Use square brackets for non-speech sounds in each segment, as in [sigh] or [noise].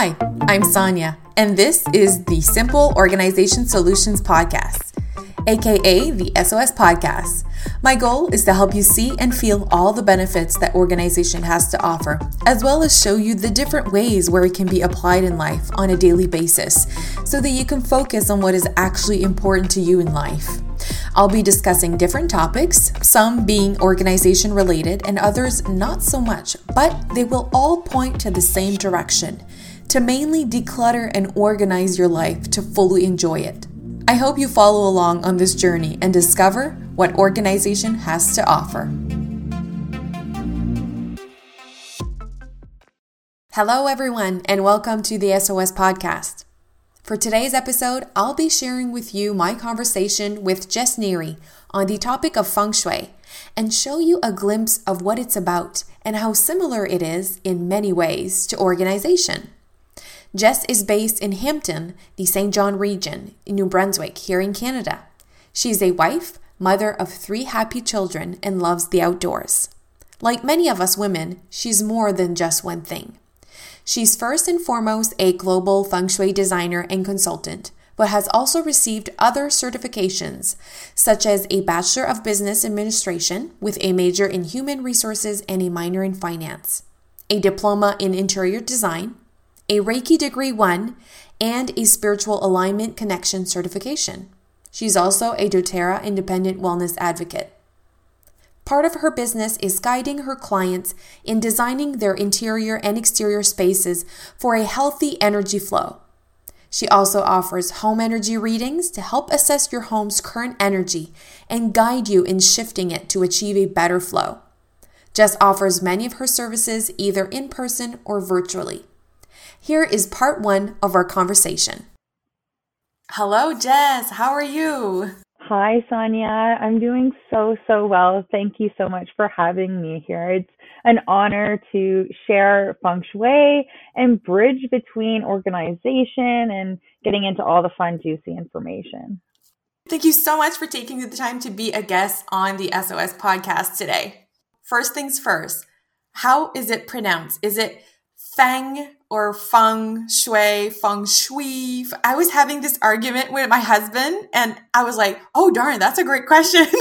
Hi, I'm Sonia, and this is the Simple Organization Solutions Podcast, aka the SOS Podcast. My goal is to help you see and feel all the benefits that organization has to offer, as well as show you the different ways where it can be applied in life on a daily basis so that you can focus on what is actually important to you in life. I'll be discussing different topics, some being organization related and others not so much, but they will all point to the same direction to mainly declutter and organize your life to fully enjoy it. I hope you follow along on this journey and discover what organization has to offer. Hello, everyone, and welcome to the SOS Podcast. For today's episode, I'll be sharing with you my conversation with Jess Neary on the topic of feng shui and show you a glimpse of what it's about and how similar it is in many ways to organization. Jess is based in Hampton, the St. John region, in New Brunswick, here in Canada. She is a wife, mother of three happy children, and loves the outdoors. Like many of us women, she's more than just one thing. She's first and foremost a global feng shui designer and consultant, but has also received other certifications, such as a Bachelor of Business Administration with a major in human resources and a minor in finance, a diploma in interior design, a Reiki Degree 1, and a Spiritual Alignment Connection certification. She's also a doTERRA Independent Wellness Advocate. Part of her business is guiding her clients in designing their interior and exterior spaces for a healthy energy flow. She also offers home energy readings to help assess your home's current energy and guide you in shifting it to achieve a better flow. Jess offers many of her services either in person or virtually. Here is part one of our conversation. Hello, Jess. How are you? Hi, Sonia. I'm doing so, so well. Thank you so much for having me here. It's an honor to share feng shui and bridge between organization and getting into all the fun, juicy information. Thank you so much for taking the time to be a guest on the SOS podcast today. First things first, how is it pronounced? Is it feng or feng shui, feng shui. I was having this argument with my husband and I was like, oh, darn, that's a great question. [laughs]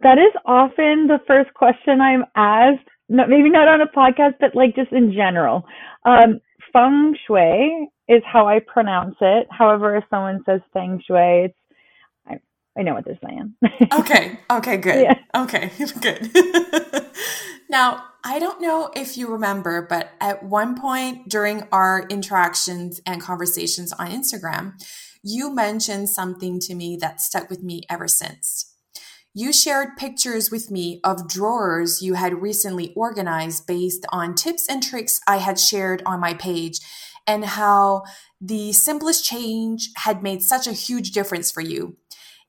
that is often the first question I'm asked. No, maybe not on a podcast, but like just in general. Um, feng shui is how I pronounce it. However, if someone says feng shui, it's I, I know what they're saying. okay. [laughs] Okay. Good. Yeah. Okay. [laughs] Good. Now, I don't know if you remember, but at one point during our interactions and conversations on Instagram, you mentioned something to me that stuck with me ever since. You shared pictures with me of drawers you had recently organized based on tips and tricks I had shared on my page, and how the simplest change had made such a huge difference for you.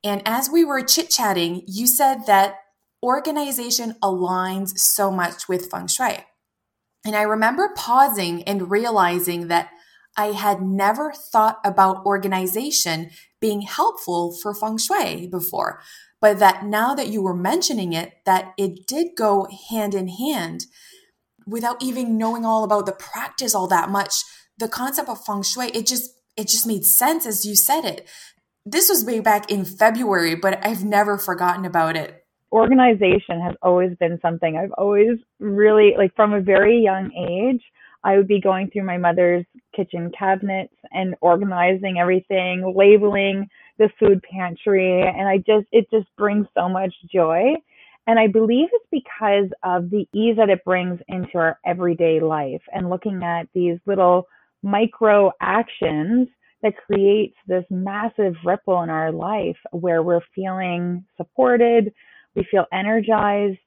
And as we were chit chatting, you said that organization aligns so much with feng shui. And I remember pausing and realizing that I had never thought about organization being helpful for feng shui before, but that now that you were mentioning it, that it did go hand in hand without even knowing all about the practice all that much. The concept of feng shui, it just it just made sense as you said it. This was way back in February, but I've never forgotten about it organization has always been something I've always really like from a very young age. I would be going through my mother's kitchen cabinets and organizing everything, labeling the food pantry, and I just it just brings so much joy. And I believe it's because of the ease that it brings into our everyday life and looking at these little micro actions that creates this massive ripple in our life where we're feeling supported, we feel energized.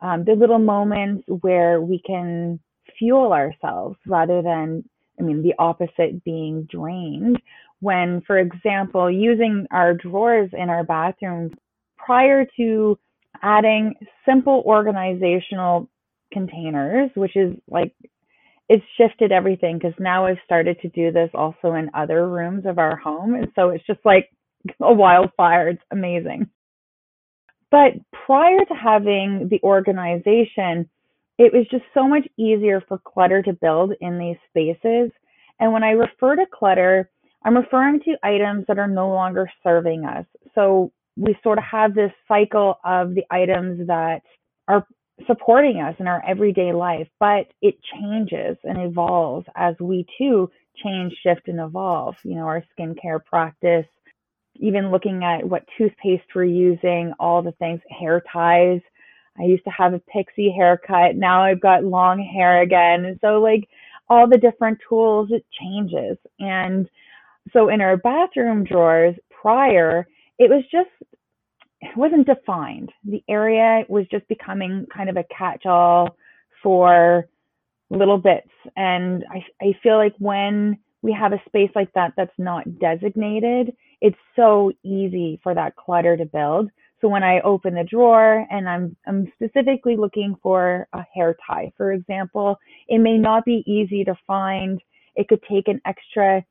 Um, the little moments where we can fuel ourselves rather than, I mean, the opposite being drained. When, for example, using our drawers in our bathroom prior to adding simple organizational containers, which is like it's shifted everything because now I've started to do this also in other rooms of our home. And so it's just like [laughs] a wildfire. It's amazing. But prior to having the organization, it was just so much easier for clutter to build in these spaces. And when I refer to clutter, I'm referring to items that are no longer serving us. So we sort of have this cycle of the items that are supporting us in our everyday life, but it changes and evolves as we too change, shift, and evolve. You know, our skincare practice, even looking at what toothpaste we're using, all the things, hair ties. I used to have a pixie haircut. Now I've got long hair again. So, like, all the different tools, it changes. And so, in our bathroom drawers prior, it was just it wasn't defined. The area was just becoming kind of a catch-all for little bits. And I, I feel like when we have a space like that that's not designated, it's so easy for that clutter to build. So when I open the drawer and I'm I'm specifically looking for a hair tie, for example, it may not be easy to find. It could take an extra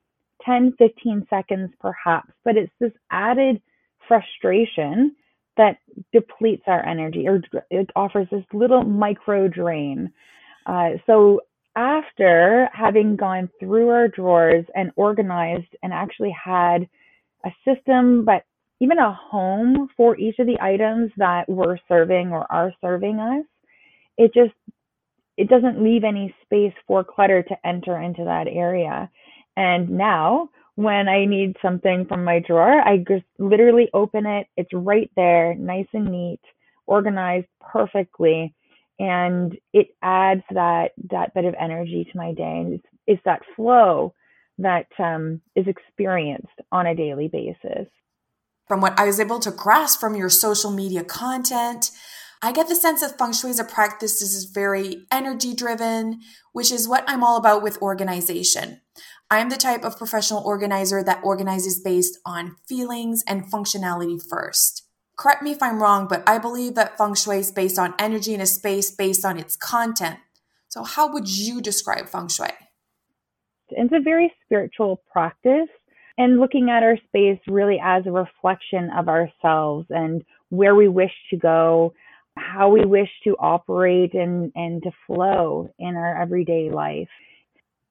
10, 15 seconds perhaps, but it's this added frustration that depletes our energy or it offers this little micro drain. Uh, so after having gone through our drawers and organized and actually had a system, but even a home for each of the items that we're serving or are serving us, it just it doesn't leave any space for clutter to enter into that area. And now when I need something from my drawer, I just literally open it. It's right there, nice and neat, organized perfectly, and it adds that that bit of energy to my day. It's, it's that flow that um, is experienced on a daily basis. From what I was able to grasp from your social media content, I get the sense that feng shui as a practice is very energy driven, which is what I'm all about with organization. I'm the type of professional organizer that organizes based on feelings and functionality first. Correct me if I'm wrong, but I believe that feng shui is based on energy in a space based on its content. So, how would you describe feng shui? It's a very spiritual practice and looking at our space really as a reflection of ourselves and where we wish to go, how we wish to operate and, and to flow in our everyday life.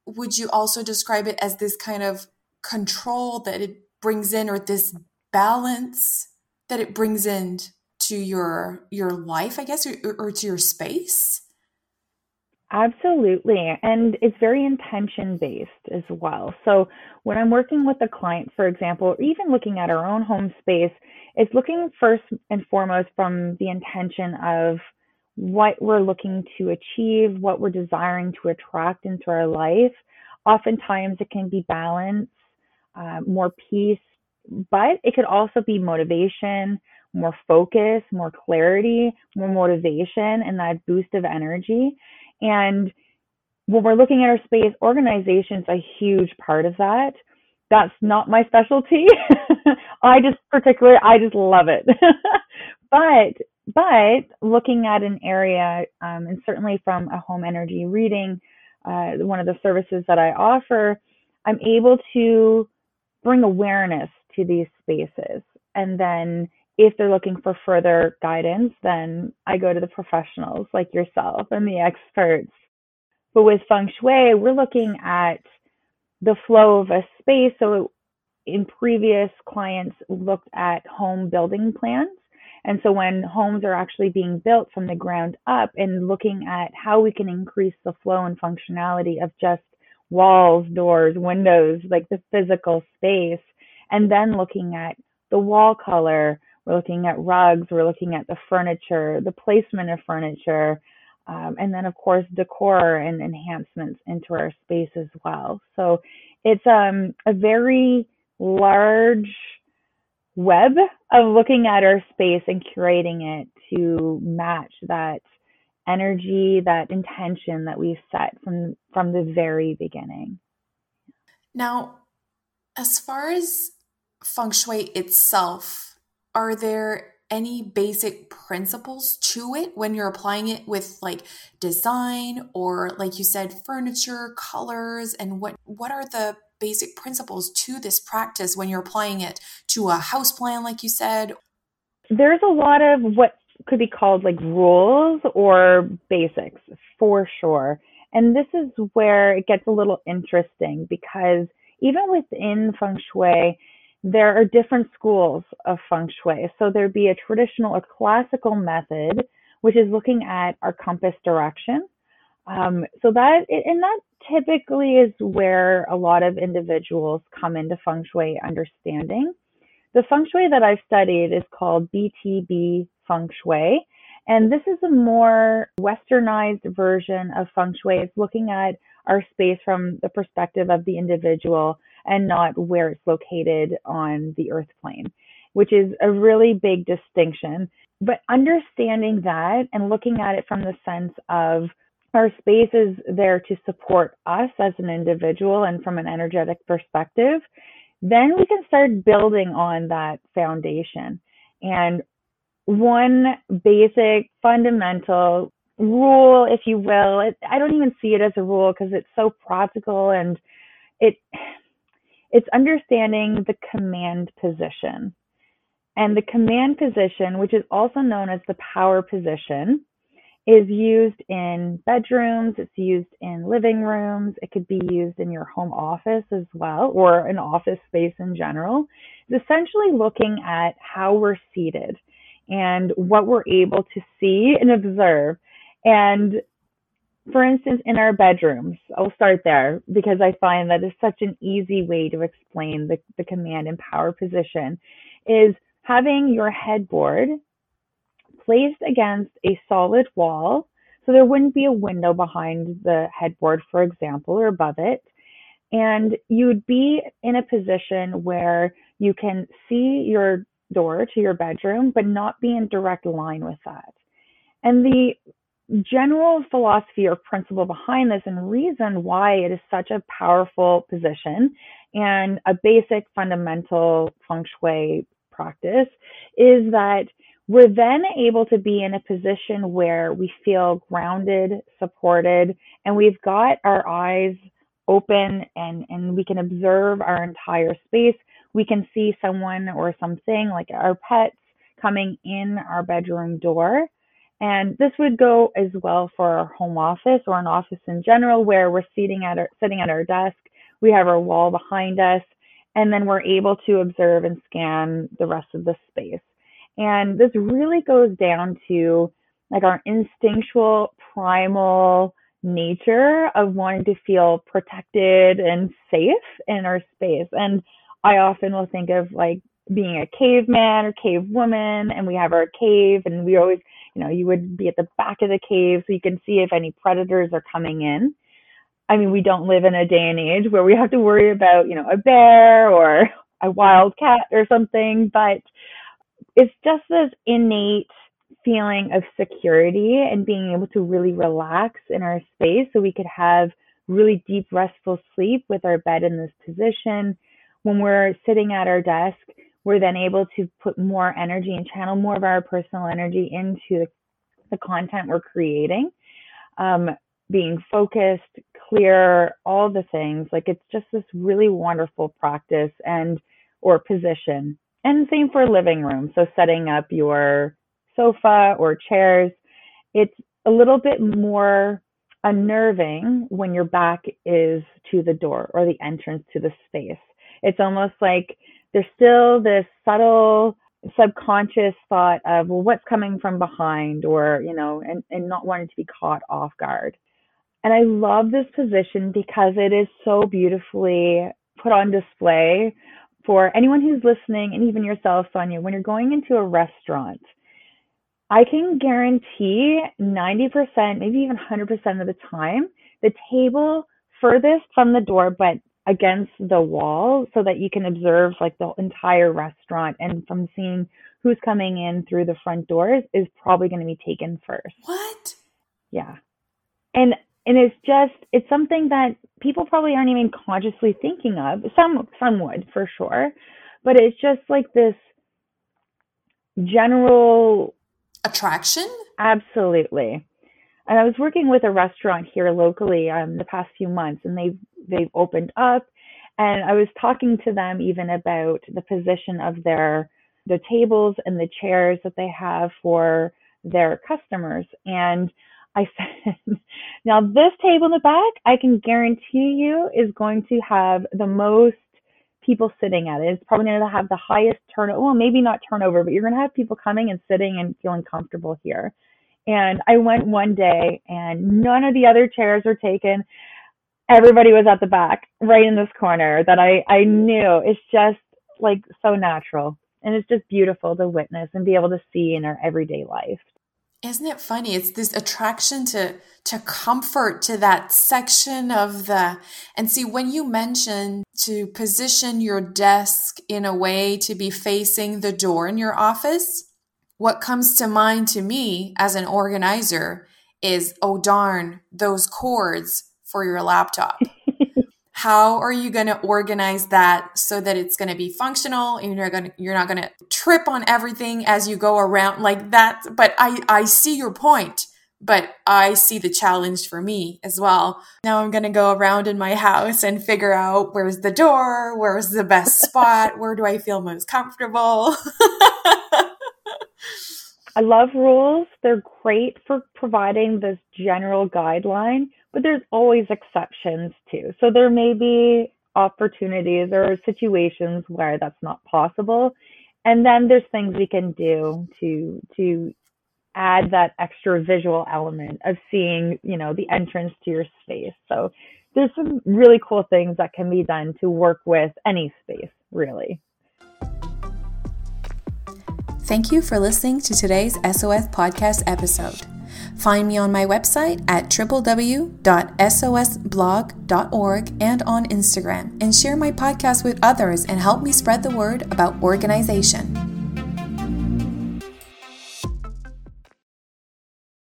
Would you also describe it as this kind of control that it brings in or this balance that it brings in to your your life i guess or, or to your space absolutely and it's very intention based as well so when i'm working with a client for example or even looking at our own home space it's looking first and foremost from the intention of what we're looking to achieve, what we're desiring to attract into our life. Oftentimes, it can be balance, uh, more peace, but it could also be motivation, more focus, more clarity, more motivation, and that boost of energy. And when we're looking at our space, organization is a huge part of that. That's not my specialty. [laughs] I just particularly, I just love it. [laughs] but but looking at an area, um, and certainly from a home energy reading, uh, one of the services that I offer, I'm able to bring awareness to these spaces. And then if they're looking for further guidance, then I go to the professionals like yourself and the experts. But with feng shui, we're looking at the flow of a space. So in previous clients looked at home building plans and so when homes are actually being built from the ground up and looking at how we can increase the flow and functionality of just walls, doors, windows, like the physical space, and then looking at the wall color, we're looking at rugs, we're looking at the furniture, the placement of furniture, um, and then of course decor and enhancements into our space as well. So it's um, a very large web of looking at our space and curating it to match that energy, that intention that we've set from from the very beginning. Now, as far as feng shui itself, are there any basic principles to it when you're applying it with like design or like you said furniture colors and what what are the basic principles to this practice when you're applying it to a house plan, like you said? There's a lot of what could be called like rules or basics for sure. And this is where it gets a little interesting because even within feng shui, there are different schools of feng shui. So there'd be a traditional or classical method, which is looking at our compass direction. Um, so that, and that typically is where a lot of individuals come into feng shui understanding. The feng shui that I've studied is called BTB feng shui. And this is a more westernized version of feng shui. It's looking at our space from the perspective of the individual and not where it's located on the earth plane, which is a really big distinction. But understanding that and looking at it from the sense of our space is there to support us as an individual and from an energetic perspective, then we can start building on that foundation. And one basic fundamental rule, if you will, it, I don't even see it as a rule because it's so practical and it it's understanding the command position. And the command position, which is also known as the power position, is used in bedrooms, it's used in living rooms, it could be used in your home office as well, or an office space in general. It's essentially looking at how we're seated and what we're able to see and observe. And for instance, in our bedrooms, I'll start there because I find that is such an easy way to explain the, the command and power position is having your headboard placed against a solid wall. So there wouldn't be a window behind the headboard, for example, or above it. And you would be in a position where you can see your door to your bedroom, but not be in direct line with that. And the general philosophy or principle behind this and reason why it is such a powerful position and a basic fundamental feng shui practice is that we're then able to be in a position where we feel grounded, supported, and we've got our eyes open and, and we can observe our entire space. We can see someone or something like our pets coming in our bedroom door. And this would go as well for our home office or an office in general, where we're sitting at our sitting at our desk, we have our wall behind us, and then we're able to observe and scan the rest of the space. And this really goes down to like our instinctual, primal nature of wanting to feel protected and safe in our space. And I often will think of like being a caveman or cave woman, and we have our cave, and we always, you know, you would be at the back of the cave so you can see if any predators are coming in. I mean, we don't live in a day and age where we have to worry about, you know, a bear or a wild cat or something, but it's just this innate feeling of security and being able to really relax in our space so we could have really deep restful sleep with our bed in this position when we're sitting at our desk we're then able to put more energy and channel more of our personal energy into the, content we're creating um, being focused clear all the things like it's just this really wonderful practice and or position and same for living room. So setting up your sofa or chairs, it's a little bit more unnerving when your back is to the door or the entrance to the space. It's almost like there's still this subtle subconscious thought of, well, what's coming from behind or, you know, and, and not wanting to be caught off guard. And I love this position because it is so beautifully put on display for anyone who's listening and even yourself, Sonia, when you're going into a restaurant, I can guarantee 90%, maybe even 100% of the time, the table furthest from the door, but against the wall so that you can observe like the entire restaurant and from seeing who's coming in through the front doors is probably going to be taken first. What? Yeah. And and it's just it's something that people probably aren't even consciously thinking of some some would for sure but it's just like this general attraction absolutely and i was working with a restaurant here locally um the past few months and they've they've opened up and i was talking to them even about the position of their the tables and the chairs that they have for their customers. And I [laughs] said, now this table in the back, I can guarantee you is going to have the most people sitting at it. It's probably going to have the highest turnover. Well, maybe not turnover, but you're going to have people coming and sitting and feeling comfortable here. And I went one day and none of the other chairs were taken. Everybody was at the back, right in this corner that I, I mm-hmm. knew it's just like so natural. And it's just beautiful to witness and be able to see in our everyday life. Isn't it funny? It's this attraction to to comfort to that section of the and see when you mention to position your desk in a way to be facing the door in your office, what comes to mind to me as an organizer is oh darn, those cords for your laptop. [laughs] how are you going to organize that so that it's going to be functional? And you're going to you're not going to trip on everything as you go around like that. But i i see your point but i see the challenge for me as well. Now i'm going to go around in my house and figure out where's the door where's the best [laughs] spot where do i feel most comfortable? [laughs] I love rules. They're great for providing this general guideline, but there's always exceptions too. So there may be opportunities or situations where that's not possible. And then there's things we can do to to add that extra visual element of seeing, you know, the entrance to your space. So there's some really cool things that can be done to work with any space, really. Thank you for listening to today's SOS podcast episode. Find me on my website at www.sosblog.org and on Instagram, and share my podcast with others and help me spread the word about organization.